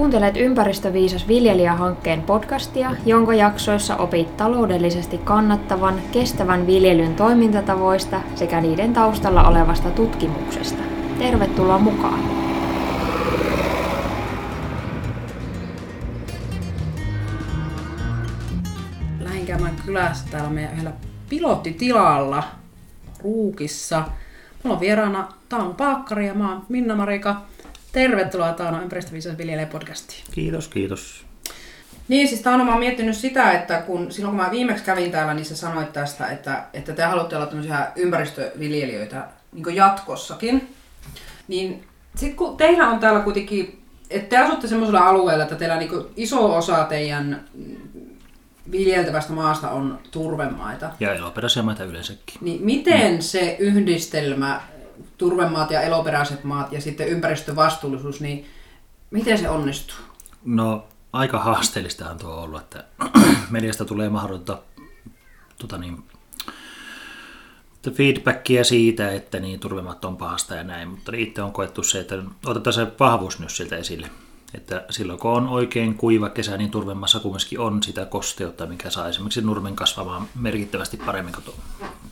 Kuuntelet Ympäristöviisas viljelijähankkeen podcastia, jonka jaksoissa opit taloudellisesti kannattavan, kestävän viljelyn toimintatavoista sekä niiden taustalla olevasta tutkimuksesta. Tervetuloa mukaan! Lähdin käymään kylässä täällä meidän yhdellä pilottitilalla Ruukissa. Mulla on vieraana Tauno Paakkari ja mä oon Minna Marika. Tervetuloa Tauno Ympäristöviisas viljelijä podcastiin. Kiitos, kiitos. Niin, siis Tauno, mä oon miettinyt sitä, että kun silloin kun mä viimeksi kävin täällä, niin sä sanoit tästä, että, että te haluatte olla tämmöisiä ympäristöviljelijöitä niin jatkossakin. Niin sitten kun teillä on täällä kuitenkin, että te asutte semmoisella alueella, että teillä niin iso osa teidän viljeltävästä maasta on turvemaita. Ja eloperäisiä maita yleensäkin. Niin miten mm. se yhdistelmä, turvemaat ja eloperäiset maat ja sitten ympäristövastuullisuus, niin miten se onnistuu? No aika haasteellistahan tuo on ollut, että mediasta tulee mahdollista tota niin, feedbackia siitä, että niin turvemaat on pahasta ja näin, mutta itse on koettu se, että otetaan se vahvuus nyt siltä esille. Että silloin kun on oikein kuiva kesä, niin turvemassa kumminkin on sitä kosteutta, mikä saa esimerkiksi nurmen kasvamaan merkittävästi paremmin kuin tuo,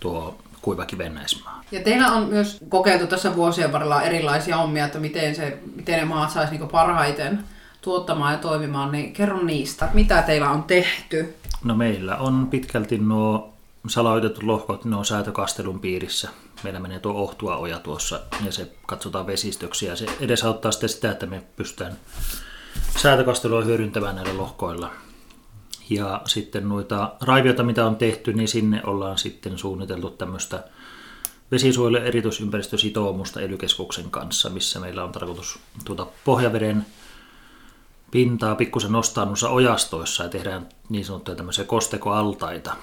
tuo kuiva kivennäismaa. Ja teillä on myös kokeiltu tässä vuosien varrella erilaisia ommia, että miten, se, miten ne maat saisi niin parhaiten tuottamaan ja toimimaan, niin kerro niistä, mitä teillä on tehty? No meillä on pitkälti nuo salaoitetut lohkot, ne on säätökastelun piirissä. Meillä menee tuo ohtua oja tuossa ja se katsotaan vesistöksi ja se edesauttaa sitten sitä, että me pystytään säätökastelua hyödyntämään näillä lohkoilla. Ja sitten noita raivioita, mitä on tehty, niin sinne ollaan sitten suunniteltu tämmöistä vesisuojelu- erityisympäristösitoumusta ely kanssa, missä meillä on tarkoitus tuota pohjaveden pintaa pikkusen nostaa noissa ojastoissa ja tehdään niin sanottuja tämmöisiä kostekoaltaita,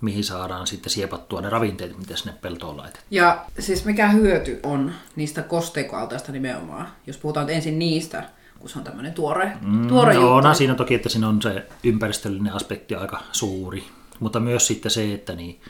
mihin saadaan sitten siepattua ne ravinteet, mitä sinne peltoon laitetaan. Ja siis mikä hyöty on niistä kosteikoaltaista nimenomaan, jos puhutaan ensin niistä, kun se on tämmöinen tuore, mm, tuore juttu. On siinä toki, että siinä on se ympäristöllinen aspekti aika suuri, mutta myös sitten se, että niin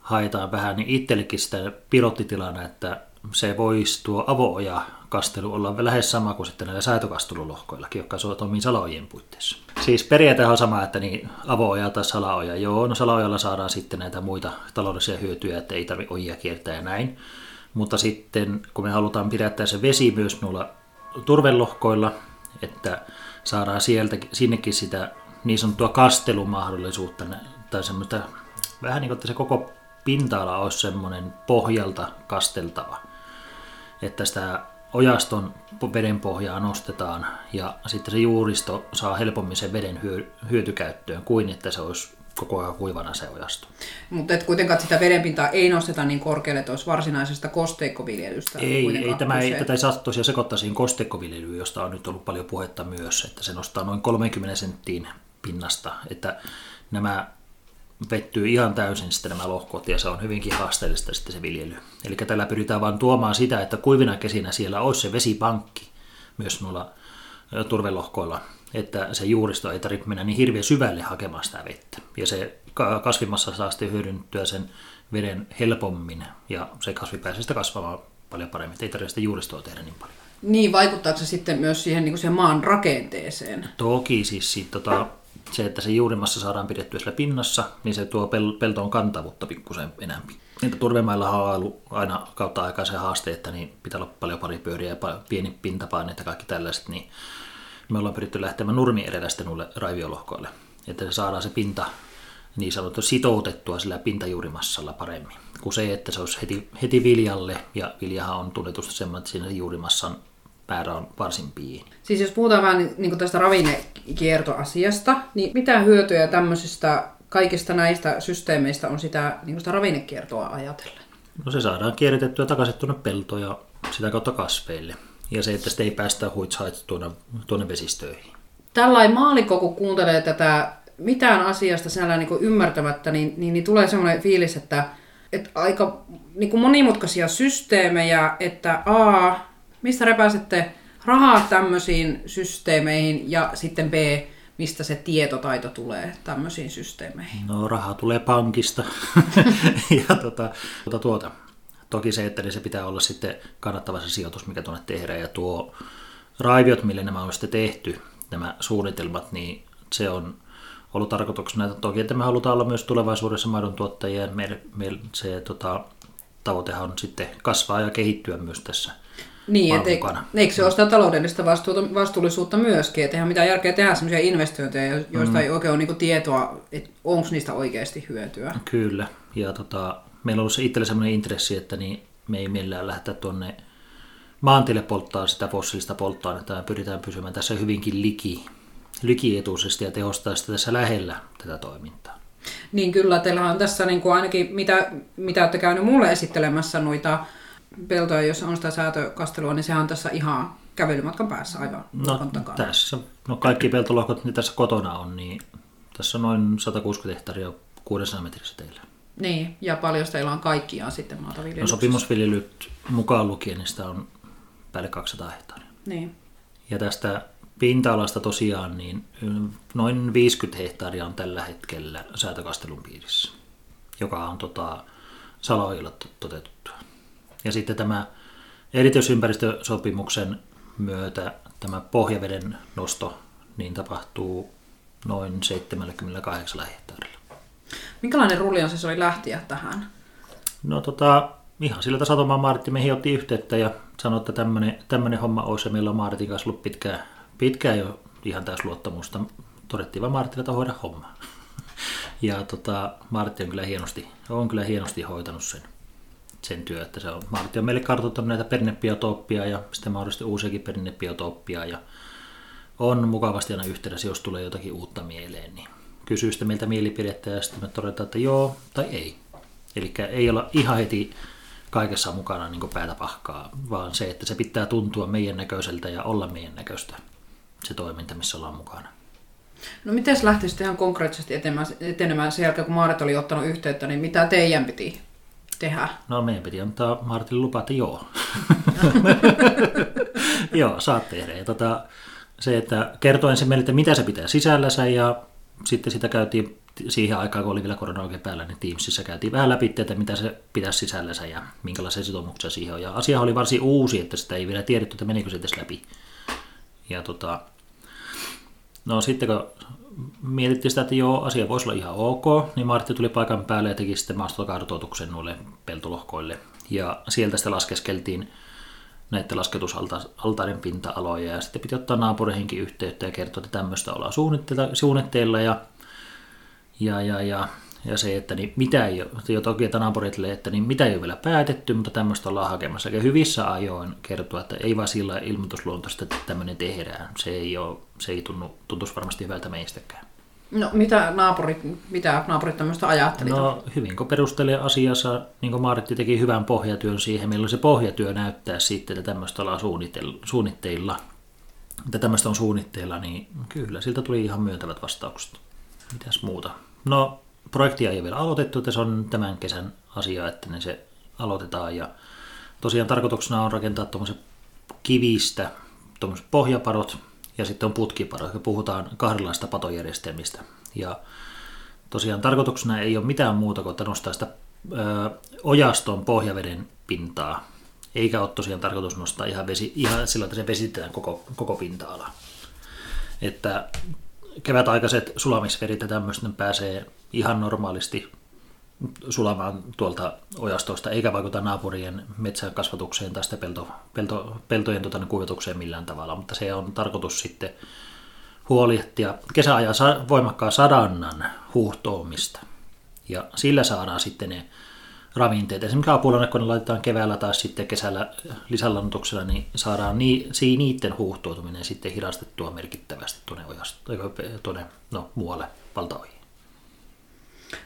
haetaan vähän niin itsellekin sitä pilottitilana, että se voisi tuo avooja kastelu olla lähes sama kuin sitten näillä säätökastelulohkoillakin, jotka toimii salaojien puitteissa. Siis periaate on sama, että niin avooja tai salaoja. Joo, no salaojalla saadaan sitten näitä muita taloudellisia hyötyjä, että ei tarvitse ojia kiertää ja näin. Mutta sitten kun me halutaan pidättää se vesi myös noilla turvelohkoilla, että saadaan sieltä, sinnekin sitä niin sanottua kastelumahdollisuutta tai semmoista vähän niin kuin, että se koko pinta-ala olisi semmoinen pohjalta kasteltava. Että sitä ojaston vedenpohjaa nostetaan ja sitten se juuristo saa helpommin sen veden hyötykäyttöön kuin että se olisi koko ajan kuivana se ojasto. Mutta et kuitenkaan sitä vedenpintaa ei nosteta niin korkealle, että olisi varsinaisesta kosteikkoviljelystä. Ei, ei tämä ei, tätä ei saa tosiaan sekoittaa siihen kosteikkoviljelyyn, josta on nyt ollut paljon puhetta myös, että se nostaa noin 30 senttiin pinnasta, että nämä vettyy ihan täysin sitten nämä lohkot ja se on hyvinkin haasteellista sitten se viljely. Eli tällä pyritään vain tuomaan sitä, että kuivina kesinä siellä olisi se vesipankki myös noilla turvelohkoilla, että se juuristo ei tarvitse mennä niin hirveän syvälle hakemaan sitä vettä. Ja se kasvimassa saa sitten hyödyntyä sen veden helpommin ja se kasvi pääsee sitä kasvamaan paljon paremmin. Ei tarvitse sitä juuristoa tehdä niin paljon. Niin, vaikuttaako se sitten myös siihen, niin kuin siihen maan rakenteeseen? Toki siis sit, tota, se, että se juurimassa saadaan pidettyä siellä pinnassa, niin se tuo pel- peltoon kantavuutta pikkusen enemmän. Niitä turvemailla on ollut aina kautta aikaa se haaste, että niin pitää olla paljon paripyöriä ja pieni pintapaine ja kaikki tällaiset, niin me ollaan pyritty lähtemään nurmi edellä sitten nuille raiviоlohkoille, että se saadaan se pinta niin sanottu sitoutettua sillä pintajuurimassalla paremmin kuin se, että se olisi heti, heti viljalle, ja viljahan on tunnetusti semmoinen, että siinä juurimassan määrä on varsin pieni. Siis jos puhutaan vähän niin tästä ravinnekiertoasiasta, niin mitä hyötyjä tämmöisistä kaikista näistä systeemeistä on sitä, niin sitä ravinnekiertoa ajatellen? No se saadaan kierrätettyä takaisin tuonne peltoon ja sitä kautta kasveille. Ja se, että sitä ei päästä huitshait tuonne, tuonne vesistöihin. Tällainen maalikko, kun kuuntelee tätä mitään asiasta siellä niin ymmärtämättä, niin, niin, niin tulee semmoinen fiilis, että, että aika niin kuin monimutkaisia systeemejä, että A, mistä repäisette rahaa tämmöisiin systeemeihin ja sitten B, mistä se tietotaito tulee tämmöisiin systeemeihin? No raha tulee pankista ja tuota, tuota, tuota. Toki se, että se pitää olla sitten kannattava se sijoitus, mikä tuonne tehdään ja tuo raiviot, millä nämä on sitten tehty, nämä suunnitelmat, niin se on ollut tarkoituksena, että toki että me halutaan olla myös tulevaisuudessa maidon tuottajia, meillä, meillä se tota, tavoitehan on sitten kasvaa ja kehittyä myös tässä Niin, et, mukana. eikö se ole sitä taloudellista vastuuta, vastuullisuutta myöskin, että eihän mitään järkeä tehdä sellaisia investointeja, jo- joista mm. ei oikein ole niinku tietoa, että onko niistä oikeasti hyötyä. Kyllä, ja tota, meillä on ollut se itsellä sellainen intressi, että niin me ei millään lähteä tuonne maantielle polttaa sitä fossiilista polttoainetta ja pyritään pysymään tässä hyvinkin liki, likietuisesti ja tehostaa sitä tässä lähellä tätä toimintaa. Niin kyllä, teillä on tässä niin kuin ainakin, mitä, mitä olette käynyt mulle esittelemässä noita peltoja, jos on sitä säätökastelua, niin sehän on tässä ihan kävelymatkan päässä aivan No takana. tässä, no kaikki peltolohkot, mitä tässä kotona on, niin tässä on noin 160 hehtaaria 600 metrissä teillä. Niin, ja paljon teillä on kaikkiaan sitten maata No sopimusviljelyt mukaan lukien, niin sitä on päälle 200 hehtaaria. Niin. Ja tästä pinta-alasta tosiaan niin noin 50 hehtaaria on tällä hetkellä säätökastelun piirissä, joka on tota, salaojilla to- toteutettua. Ja sitten tämä erityisympäristösopimuksen myötä tämä pohjaveden nosto niin tapahtuu noin 78 hehtaarilla. Minkälainen rullion se oli lähtiä tähän? No tota, ihan sillä Satomaan Martti meihin otti yhteyttä ja sanoi, että tämmöinen, homma olisi ja meillä on Martin kanssa ollut pitkään, pitkään jo ihan täys luottamusta. Todettiin vaan Martille, että hoida homma. Ja tota, Martti on kyllä hienosti, on kyllä hienosti hoitanut sen, sen työ, että se on, Martti on meille kartoittanut näitä perinnebiotooppia ja sitten mahdollisesti uusiakin perinnebiotooppia ja on mukavasti aina yhteydessä, jos tulee jotakin uutta mieleen, niin kysyy sitten meiltä mielipidettä ja sitten me todetaan, että joo tai ei. Eli ei olla ihan heti kaikessa mukana niin päätä pahkaa, vaan se, että se pitää tuntua meidän näköiseltä ja olla meidän näköistä se toiminta, missä ollaan mukana. No miten se lähti sitten ihan konkreettisesti etenemään, etenemään sen jälkeen, kun Maarit oli ottanut yhteyttä, niin mitä teidän piti tehdä? No meidän piti antaa Martille lupa, että joo. joo, saat tehdä. Ja tota, se, että kertoo ensin meille, että mitä se pitää sisällänsä ja sitten sitä käytiin siihen aikaan, kun oli vielä korona oikein päällä, niin Teamsissa käytiin vähän läpi, että mitä se pitäisi sisällänsä ja minkälaisia sitoumuksia siihen on. Ja asia oli varsin uusi, että sitä ei vielä tiedetty, että menikö se edes läpi. Ja tota, no sitten kun mietittiin sitä, että joo, asia voisi olla ihan ok, niin Martti tuli paikan päälle ja teki sitten maastokartoituksen noille peltolohkoille. Ja sieltä sitten laskeskeltiin näiden lasketusaltaiden pinta-aloja ja sitten piti ottaa naapureihinkin yhteyttä ja kertoa, että tämmöistä ollaan suunnitteilla, suunnitteilla ja, ja, ja, ja, ja se, että niin mitä ei ole, jo toki että naapurille, että niin mitä ei ole vielä päätetty, mutta tämmöistä ollaan hakemassa. Ja hyvissä ajoin kertoa, että ei vaan sillä ilmoitusluontoista, että tämmöinen tehdään. Se ei, ole, se ei tunnu, tuntuisi varmasti hyvältä meistäkään. No mitä naapurit, mitä naapurit tämmöistä ajattelivat? No hyvin, kun perustelee asiassa, niin kuin Martti teki hyvän pohjatyön siihen, milloin se pohjatyö näyttää sitten, että tämmöistä ollaan suunnitteilla, että tämmöistä on suunnitteilla, niin kyllä, siltä tuli ihan myöntävät vastaukset. Mitäs muuta? No, projektia ei ole vielä aloitettu, että se on tämän kesän asia, että ne se aloitetaan ja tosiaan tarkoituksena on rakentaa tuommoiset kivistä, tuommoiset pohjaparot, ja sitten on putkiparo, ja puhutaan kahdenlaista patojärjestelmistä. Ja tosiaan tarkoituksena ei ole mitään muuta kuin, nostaa sitä ö, ojaston pohjaveden pintaa, eikä ole tosiaan tarkoitus nostaa ihan, vesi, ihan sillä, että se vesitetään koko, koko pinta-ala. Että kevätaikaiset sulamisverit ja tämmöistä pääsee ihan normaalisti sulamaan tuolta ojastosta, eikä vaikuta naapurien metsäkasvatukseen tai pelto, pelto, peltojen tota, kuivatukseen millään tavalla, mutta se on tarkoitus sitten huolehtia kesäajan voimakkaan sadannan huuhtoamista. Ja sillä saadaan sitten ne ravinteet. Esimerkiksi apulana, kun ne laitetaan keväällä tai sitten kesällä lisälannutuksella, niin saadaan ni, niiden huuhtoutuminen sitten hidastettua merkittävästi tuonne, ojast- tuonne no, muualle valtaoihin.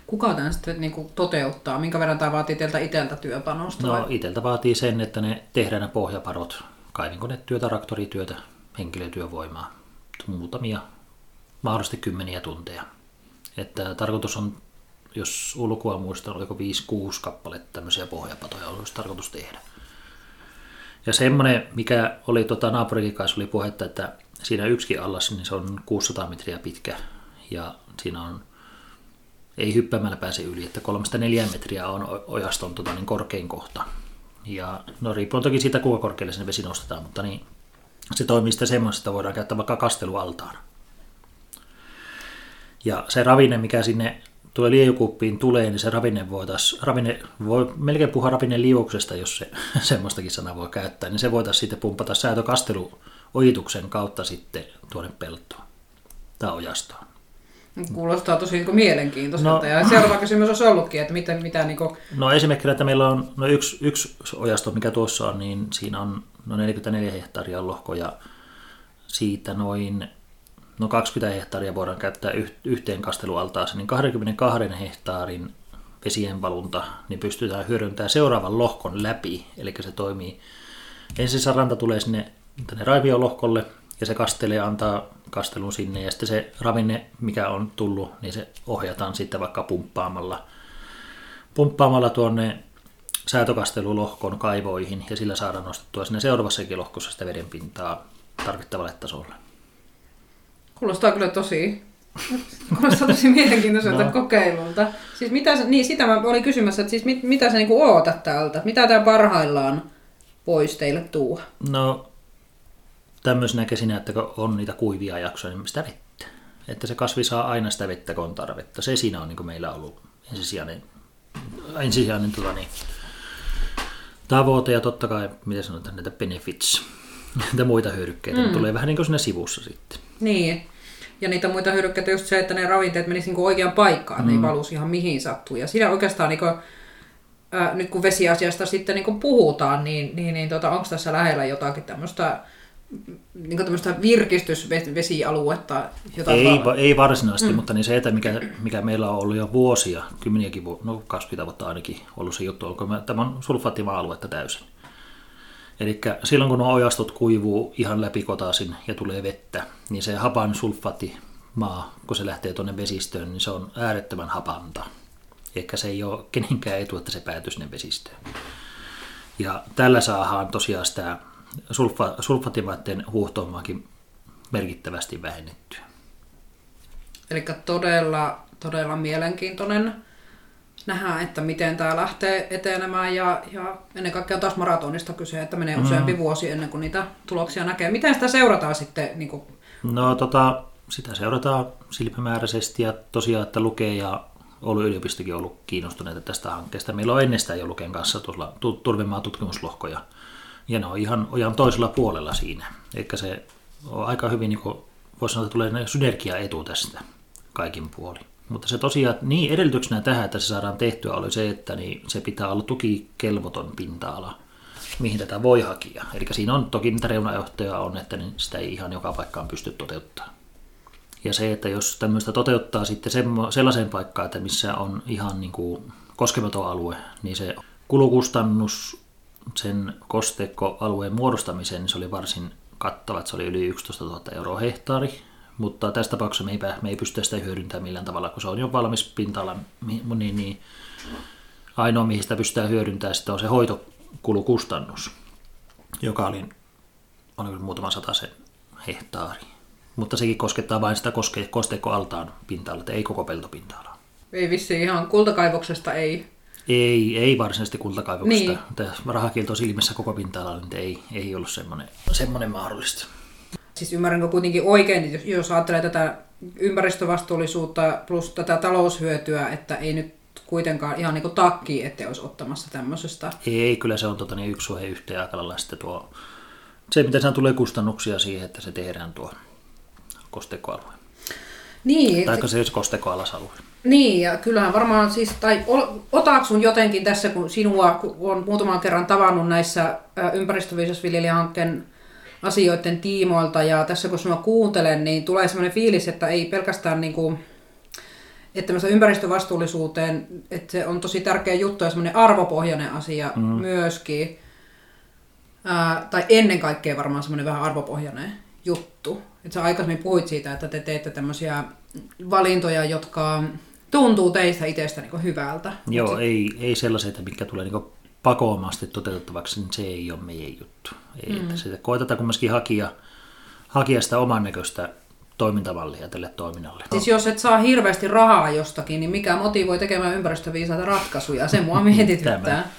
Kuka tämän sitten niin kuin toteuttaa? Minkä verran tämä vaatii teiltä itseltä työpanosta? No vai? iteltä vaatii sen, että ne tehdään ne pohjaparot, kaivinkonetyötä, traktorityötä, henkilötyövoimaa, muutamia, mahdollisesti kymmeniä tunteja. Että tarkoitus on, jos ulkoa muistan, oliko 5-6 kappaletta tämmöisiä pohjapatoja olisi tarkoitus tehdä. Ja semmoinen, mikä oli tota, naapurikin kanssa oli puhetta, että siinä yksikin allas, niin se on 600 metriä pitkä ja siinä on ei hyppäämällä pääse yli, että 3-4 metriä on ojaston tota, niin korkein kohta. Ja no riippuen toki siitä, kuinka korkealle sinne vesi nostetaan, mutta niin, se toimii sitten semmoista, että voidaan käyttää vaikka kastelualtaana. Ja se ravinne, mikä sinne tuo liejukuppiin tulee, niin se ravinne voitaisiin, ravinne, voi melkein puhua ravinne liuuksesta, jos se semmoistakin sanaa voi käyttää, niin se voitaisiin sitten pumpata säätökasteluojituksen kautta sitten tuonne peltoon tai ojastoon. Kuulostaa tosi niin mielenkiintoiselta. No, ja seuraava kysymys olisi ollutkin, että mitä, mitä niin kuin... No esimerkiksi, että meillä on no yksi, yksi ojasto, mikä tuossa on, niin siinä on no 44 hehtaaria lohko ja siitä noin no 20 hehtaaria voidaan käyttää yhteen kastelualtaaseen, niin 22 hehtaarin vesienvalunta niin pystytään hyödyntämään seuraavan lohkon läpi, eli se toimii. Ensin se ranta tulee sinne tänne raiviolohkolle, ja se kastelee antaa kastelun sinne, ja sitten se ravinne, mikä on tullut, niin se ohjataan sitten vaikka pumppaamalla, pumppaamalla tuonne säätökastelulohkon kaivoihin, ja sillä saadaan nostettua sinne seuraavassakin lohkossa sitä vedenpintaa tarvittavalle tasolle. Kuulostaa kyllä tosi, kuulostaa tosi mielenkiintoiselta no. kokeilulta. Siis mitä, niin sitä mä olin kysymässä, että siis mit, mitä sä niinku ootat täältä? Mitä tää parhaillaan pois teille tuo? No tämmöisenä kesinä, että kun on niitä kuivia jaksoja, niin sitä vettä. Että se kasvi saa aina sitä vettä, kun on tarvetta. Se siinä on niin meillä ollut ensisijainen, ensisijainen tuota, niin, tavoite ja totta kai, mitä sanotaan, näitä benefits, näitä muita hyödykkeitä, mm. tulee vähän niin kuin siinä sivussa sitten. Niin, ja niitä muita hyödykkeitä just se, että ne ravinteet menisivät niin oikeaan paikkaan, mm. ne ei mm. valuisi ihan mihin sattuu. Ja siinä oikeastaan niin kuin, äh, nyt kun vesiasiasta sitten niin puhutaan, niin, niin, niin tota, onko tässä lähellä jotakin tämmöistä niin tämmöistä virkistysvesialuetta? Jota ei, va- ei varsinaisesti, mm. mutta niin se, että mikä, mikä meillä on ollut jo vuosia, kymmeniäkin vuotta, no 20 vuotta ainakin ollut se juttu, onko me, tämä on sulfaattimaa-aluetta täysin. Eli silloin kun nuo ojastot kuivuu ihan läpikotaisin ja tulee vettä, niin se hapan sulfaattimaa, kun se lähtee tuonne vesistöön, niin se on äärettömän hapanta. Eikä se ei ole kenenkään etu, että se päätyy sinne vesistöön. Ja tällä saadaan tosiaan sitä sulfa, sulfatimaiden huuhtoamaakin merkittävästi vähennettyä. Eli todella, todella mielenkiintoinen nähdä, että miten tämä lähtee etenemään ja, ja ennen kaikkea taas maratonista kyse, että menee useampi mm. vuosi ennen kuin niitä tuloksia näkee. Miten sitä seurataan sitten? Niin kuin... No tota, sitä seurataan silmämääräisesti ja tosiaan, että lukee ja Oulun yliopistokin on ollut kiinnostuneita tästä hankkeesta. Meillä on ennestään jo Luken kanssa tuolla Turvemaa tutkimuslohkoja ja ne on ihan, ihan toisella puolella siinä. Eikä se on aika hyvin, niin voisi sanoa, että tulee synergiaetu tästä kaikin puolin. Mutta se tosiaan, niin edellytyksenä tähän, että se saadaan tehtyä, oli se, että niin se pitää olla tukikelvoton pinta-ala, mihin tätä voi hakea. Eli siinä on toki niitä reunaehtoja on, että niin sitä ei ihan joka paikkaan pysty toteuttamaan. Ja se, että jos tämmöistä toteuttaa sitten sellaiseen paikkaan, että missä on ihan niin kuin koskematon alue, niin se kulukustannus sen kosteikkoalueen muodostamiseen, niin se oli varsin kattava, että se oli yli 11 000 euroa hehtaari, mutta tässä tapauksessa me ei, me ei pystytä sitä hyödyntämään millään tavalla, kun se on jo valmis pinta-ala, niin, niin ainoa mihin sitä pystytään hyödyntämään sitten on se hoitokulukustannus, joka oli, oli muutama sen hehtaari. Mutta sekin koskettaa vain sitä koske, kosteikkoaltaan pinta-alaa, ei koko peltopinta-alaa. Ei vissi ihan kultakaivoksesta ei ei, ei varsinaisesti kultakaivoksesta. Niin. Rahakielto silmissä koko pinta-alalla, niin ei, ei ollut semmoinen, semmoinen mahdollista. Siis ymmärränkö kuitenkin oikein, jos ajattelee tätä ympäristövastuullisuutta plus tätä taloushyötyä, että ei nyt kuitenkaan ihan niin takki, ettei olisi ottamassa tämmöisestä. Ei, kyllä se on tota, niin yksi suhe yhteen aika sitten tuo, se miten siinä tulee kustannuksia siihen, että se tehdään tuo kosteikkoalue. Niin. Tai se kosteikkoalasalue. Niin, ja kyllähän varmaan siis, tai otaksun jotenkin tässä, kun sinua kun on muutaman kerran tavannut näissä ympäristöviisasviljelijähankkeen asioiden tiimoilta, ja tässä kun sinua kuuntelen, niin tulee sellainen fiilis, että ei pelkästään niin kuin, että ympäristövastuullisuuteen, että se on tosi tärkeä juttu ja semmoinen arvopohjainen asia mm. myöskin. Ää, tai ennen kaikkea varmaan semmoinen vähän arvopohjainen juttu. Että sä aikaisemmin puhuit siitä, että te teette tämmöisiä valintoja, jotka tuntuu teistä itsestä niin hyvältä. Joo, Mut ei, ei sellaiset, mitkä tulee niin pakoomasti toteutettavaksi, niin se ei ole meidän juttu. Ei, mm. että sitä koitetaan kumminkin hakia, hakia sitä oman näköistä toimintavallia tälle toiminnalle. Siis jos et saa hirveästi rahaa jostakin, niin mikä motivoi tekemään ympäristöviisaita ratkaisuja? Se mua mietityttää.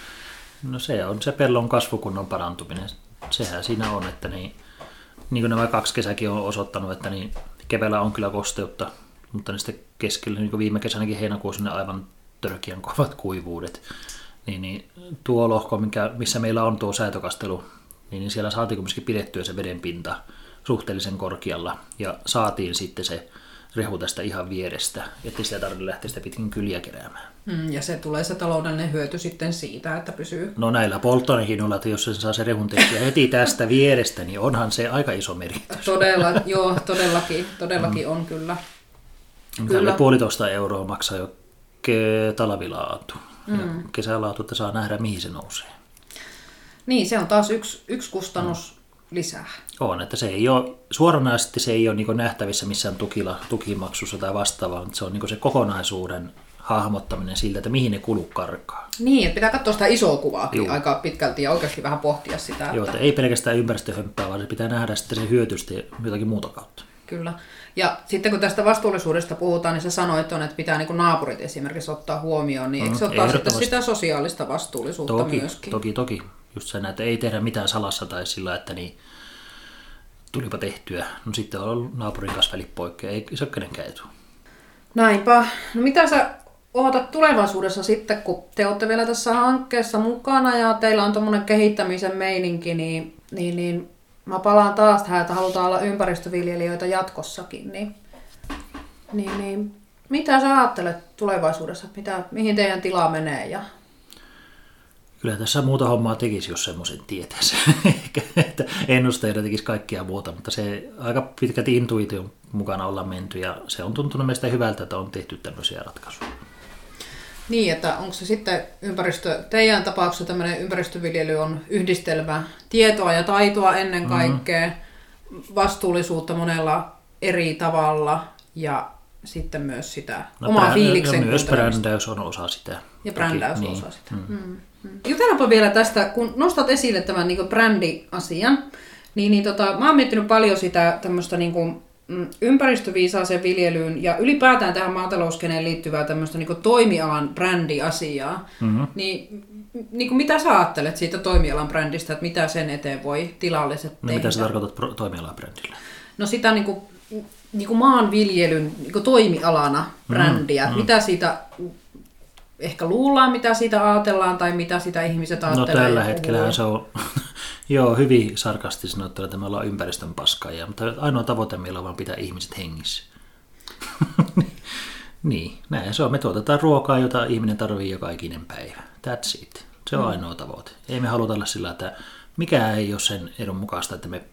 no se on se pellon kasvukunnon parantuminen. Sehän siinä on, että niin, niin kuin nämä kaksi kesäkin on osoittanut, että niin keväällä on kyllä kosteutta, mutta sitten keskellä, niin kuin viime kesänäkin heinäkuussa ne aivan törkeän kovat kuivuudet. Niin, niin tuo lohko, mikä, missä meillä on tuo säätökastelu, niin, niin siellä saatiin kuitenkin pidettyä se veden pinta suhteellisen korkealla ja saatiin sitten se rehu tästä ihan vierestä, että sitä tarvitse lähteä sitä pitkin kyliä keräämään. Mm, ja se tulee se taloudellinen hyöty sitten siitä, että pysyy. No näillä polttoainehinnoilla, että jos se saa se rehun tehtyä heti tästä vierestä, niin onhan se aika iso meritys. Todella, joo, todellakin, todellakin mm. on kyllä. Kyllä. puolitoista euroa maksaa jo talvilaatu. Mm. Ja kesälaatu, että saa nähdä mihin se nousee. Niin, se on taas yksi, yksi kustannus mm. lisää. On, että se ei ole, suoranaisesti se ei ole niin nähtävissä missään tukila, tukimaksussa tai vastaavaa, mutta se on niin se kokonaisuuden hahmottaminen siltä, että mihin ne kulut karkaa. Niin, että pitää katsoa sitä isoa Juu. aika pitkälti ja oikeasti vähän pohtia sitä. Joo, että, että ei pelkästään ympäristöhömppää, vaan se pitää nähdä sitten se hyötystä jotakin muuta kautta. Kyllä. Ja sitten kun tästä vastuullisuudesta puhutaan, niin sä sanoit on, että pitää niin naapurit esimerkiksi ottaa huomioon, niin eikö se ottaa sitten sitä sosiaalista vastuullisuutta toki, myöskin? Toki, toki. Just sen, että ei tehdä mitään salassa tai sillä, että niin, tulipa tehtyä. No sitten on naapurin kanssa välit ei se ole kenenkään etu. Näinpä. No mitä sä ootat tulevaisuudessa sitten, kun te olette vielä tässä hankkeessa mukana ja teillä on tuommoinen kehittämisen meininki, niin, niin, niin mä palaan taas tähän, että halutaan olla ympäristöviljelijöitä jatkossakin, niin, niin, niin mitä sä ajattelet tulevaisuudessa, mitä, mihin teidän tila menee ja Kyllä tässä muuta hommaa tekisi, jos semmoisen tietäisi. että ennusteita tekisi kaikkia muuta, mutta se aika pitkälti intuition mukana olla menty ja se on tuntunut meistä hyvältä, että on tehty tämmöisiä ratkaisuja. Niin, että onko se sitten ympäristö, teidän tapauksessa tämmöinen ympäristöviljely on yhdistelmä tietoa ja taitoa ennen mm-hmm. kaikkea, mm. vastuullisuutta monella eri tavalla ja sitten myös sitä no, omaa fiiliksen Myös brändäys on osa sitä. Ja brändäys on niin. osa sitä. Mm. Mm. Jutellaanpa vielä tästä, kun nostat esille tämän niin brändiasian, niin, niin tota, mä oon miettinyt paljon sitä tämmöistä niin kuin, mm, ympäristöviisaaseen viljelyyn ja ylipäätään tähän maatalouskeneen liittyvää tämmöistä niin toimialan brändiasiaa. Mm-hmm. Niin, niin kuin mitä sä ajattelet siitä toimialan brändistä, että mitä sen eteen voi tilalliset no, tehdä? Mitä sä tarkoitat toimialan brändillä? No sitä niin kuin, niin kuin maanviljelyn niin kuin toimialana brändiä. Mm-hmm. Mitä siitä ehkä luullaan, mitä siitä ajatellaan tai mitä sitä ihmiset no, ajattelee. No tällä hetkellä se on joo, hyvin sarkastisesti sanottu, että me ollaan ympäristön paskaajia, mutta ainoa tavoite meillä on vaan pitää ihmiset hengissä. niin, näin se on. Me tuotetaan ruokaa, jota ihminen tarvii joka ikinen päivä. That's it. Se on mm. ainoa tavoite. Ei me haluta olla sillä, että mikä ei ole sen edun mukaista, että me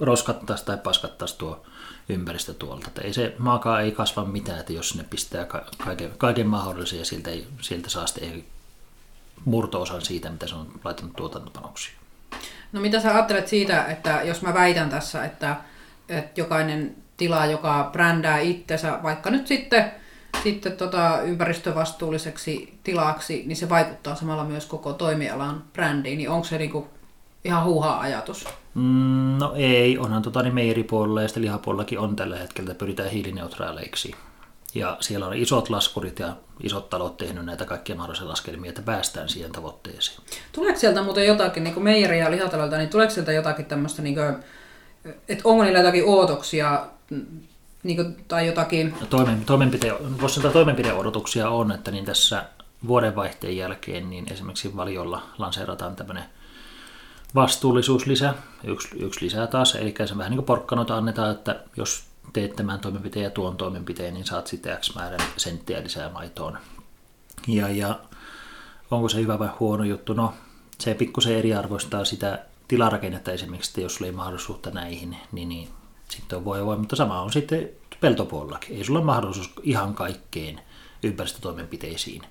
roskattaisiin tai paskattaisiin tuo ympäristö tuolta. Että ei se maakaan ei kasva mitään, että jos ne pistää kaiken, kaiken mahdollisen ja siltä, ei, saa sitten murto-osan siitä, mitä se on laittanut tuotantopanoksia. No mitä sä ajattelet siitä, että jos mä väitän tässä, että, että jokainen tila, joka brändää itsensä, vaikka nyt sitten, sitten tota ympäristövastuulliseksi tilaksi, niin se vaikuttaa samalla myös koko toimialan brändiin, niin onko se niinku ihan huuhaa ajatus? Mm, no ei, onhan tota, niin meiripuolella ja sitten lihapuolellakin on tällä hetkellä, että pyritään hiilineutraaleiksi. Ja siellä on isot laskurit ja isot talot tehnyt näitä kaikkia mahdollisia laskelmia, että päästään siihen tavoitteeseen. Tuleeko sieltä muuten jotakin, niin kuin meijeri- ja lihatalolta, niin tuleeko sieltä jotakin tämmöistä, niin kuin, että onko niillä jotakin ootoksia niin kuin, tai jotakin... No toimen, toimenpite, toimenpideodotuksia on, että niin tässä vuodenvaihteen jälkeen niin esimerkiksi valiolla lanseerataan tämmöinen vastuullisuuslisä, yksi, yksi lisää taas, eli se vähän niin kuin porkkanoita annetaan, että jos teet tämän toimenpiteen ja tuon toimenpiteen, niin saat sitten X määrän senttiä lisää maitoon. Ja, ja onko se hyvä vai huono juttu? No, se pikkusen eriarvoistaa sitä tilarakennetta esimerkiksi, että jos ei mahdollisuutta näihin, niin, niin sitten on voi voi, mutta sama on sitten peltopuolellakin. Ei sulla ole mahdollisuus ihan kaikkeen ympäristötoimenpiteisiin.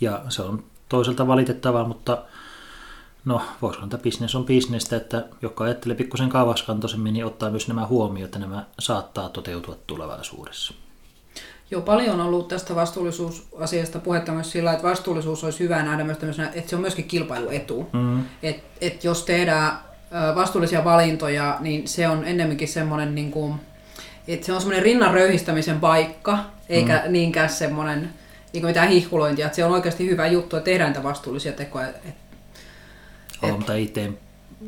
Ja se on toiselta valitettavaa, mutta no voisiko että bisnes on bisnestä, että joka ajattelee pikkusen kauaskantoisemmin, niin ottaa myös nämä huomioon, että nämä saattaa toteutua tulevaisuudessa. Joo, paljon on ollut tästä vastuullisuusasiasta puhetta myös sillä, että vastuullisuus olisi hyvä nähdä myös että se on myöskin kilpailuetu. Mm. Että et jos tehdään vastuullisia valintoja, niin se on ennemminkin semmoinen, niin kuin, että se on semmoinen rinnan röyhistämisen paikka, eikä mm. niinkään semmoinen niin mitään hihkulointia, että se on oikeasti hyvä juttu, että tehdään niitä vastuullisia tekoja, että on, mutta itse,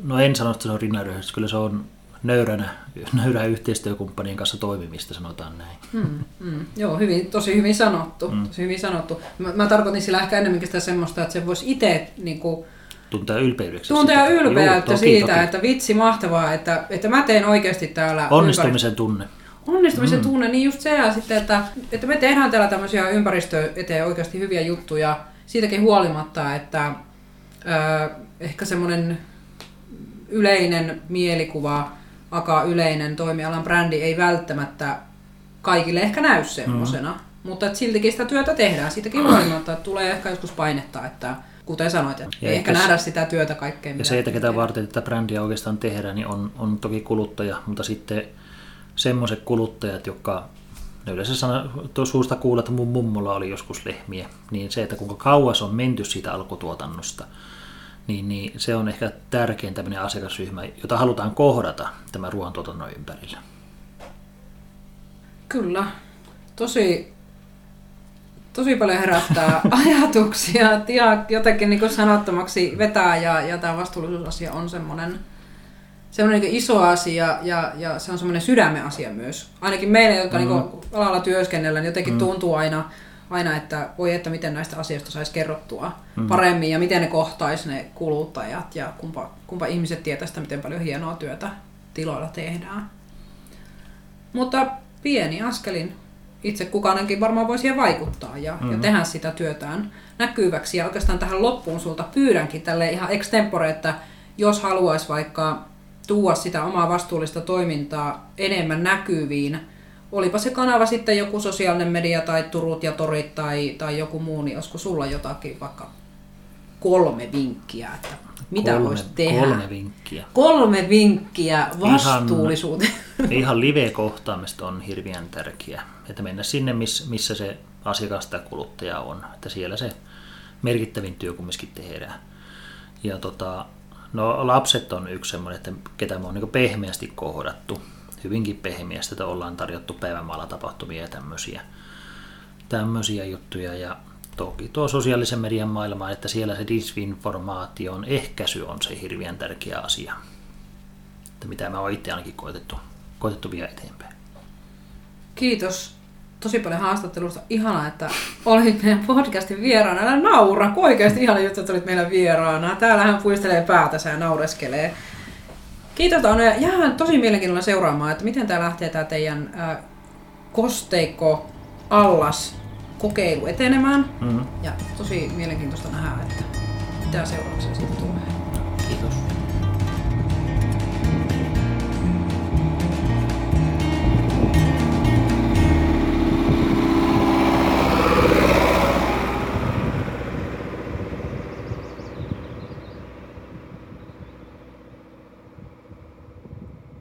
no en sano, että se on rinnanryhdyssä, kyllä se on nöyränä, nöyränä yhteistyökumppanien kanssa toimimista, sanotaan näin. Mm, mm. Joo, hyvin, tosi hyvin sanottu. Mm. Tosi hyvin sanottu. Mä, mä tarkoitin sillä ehkä enemmänkin sitä semmoista, että se voisi itse niin kuin, tuntea ylpeydeksi. Tuntea ylpeyttä Juu, siitä, toki. että vitsi mahtavaa, että, että mä teen oikeasti täällä... Onnistumisen ympäristö... tunne. Onnistumisen mm. tunne, niin just se ja sitten, että, että me tehdään täällä tämmöisiä ympäristö eteen oikeasti hyviä juttuja siitäkin huolimatta, että ehkä semmoinen yleinen mielikuva, aka yleinen toimialan brändi ei välttämättä kaikille ehkä näy semmoisena. Mm. Mutta että siltikin sitä työtä tehdään, siitäkin huolimatta, että tulee ehkä joskus painetta, että kuten sanoit, että ja ei ehkä nähdä sitä työtä kaikkeen. Ja se, että ketä varten tätä brändiä oikeastaan tehdään, niin on, on toki kuluttaja, mutta sitten semmoiset kuluttajat, jotka ne yleensä sana, suusta kuulla, että mun mummolla oli joskus lehmiä, niin se, että kuinka kauas on menty siitä alkutuotannosta, niin, niin se on ehkä tärkein tämmöinen asiakasryhmä, jota halutaan kohdata tämän ruoantuotannon ympärillä. Kyllä. Tosi, tosi paljon herättää ajatuksia ja jotenkin niin sanottomaksi vetää ja, ja tämä vastuullisuusasia on semmoinen, semmoinen niin iso asia ja, ja se on semmoinen sydämen asia myös. Ainakin meille, jotka mm. niin alalla työskennellään, niin jotenkin mm. tuntuu aina, aina, että voi että miten näistä asioista saisi kerrottua mm. paremmin ja miten ne kohtaisi ne kuluttajat ja kumpa, kumpa ihmiset tietää sitä, miten paljon hienoa työtä tiloilla tehdään. Mutta pieni askelin itse kukaanenkin varmaan voi siihen vaikuttaa ja, mm-hmm. ja tehdä sitä työtään näkyväksi. Ja oikeastaan tähän loppuun sulta pyydänkin tälle ihan extempore, että jos haluaisi vaikka tuoda sitä omaa vastuullista toimintaa enemmän näkyviin, olipa se kanava sitten joku sosiaalinen media tai Turut ja Torit tai, tai joku muu, niin olisiko sulla jotakin vaikka kolme vinkkiä, että mitä kolme, voisi tehdä? Kolme vinkkiä. Kolme vinkkiä vastuullisuuteen. Ihan, ihan live-kohtaamista on hirveän tärkeä, että mennä sinne, missä se asiakas tai kuluttaja on, että siellä se merkittävin työ kumminkin tehdään. Ja tota, no lapset on yksi semmoinen, että ketä me on niin pehmeästi kohdattu hyvinkin pehmeästi, että ollaan tarjottu päivämaalla tapahtumia ja tämmöisiä, tämmöisiä juttuja. Ja toki tuo sosiaalisen median maailma, että siellä se disinformaation ehkäisy on se hirveän tärkeä asia. Että mitä mä oon itse ainakin koetettu, koetettu vielä eteenpäin. Kiitos tosi paljon haastattelusta. Ihanaa, että olit meidän podcastin vieraana. Älä naura, kun oikeasti ihana juttu, että olit meidän vieraana. Täällä hän puistelee päätänsä ja naureskelee. Kiitos Anu ja jään tosi mielenkiinnolla seuraamaan, että miten tämä lähtee tämä teidän ää, kosteikko allas kokeilu etenemään. Mm-hmm. Ja tosi mielenkiintoista nähdä, että mitä seurauksia siitä tulee. Kiitos.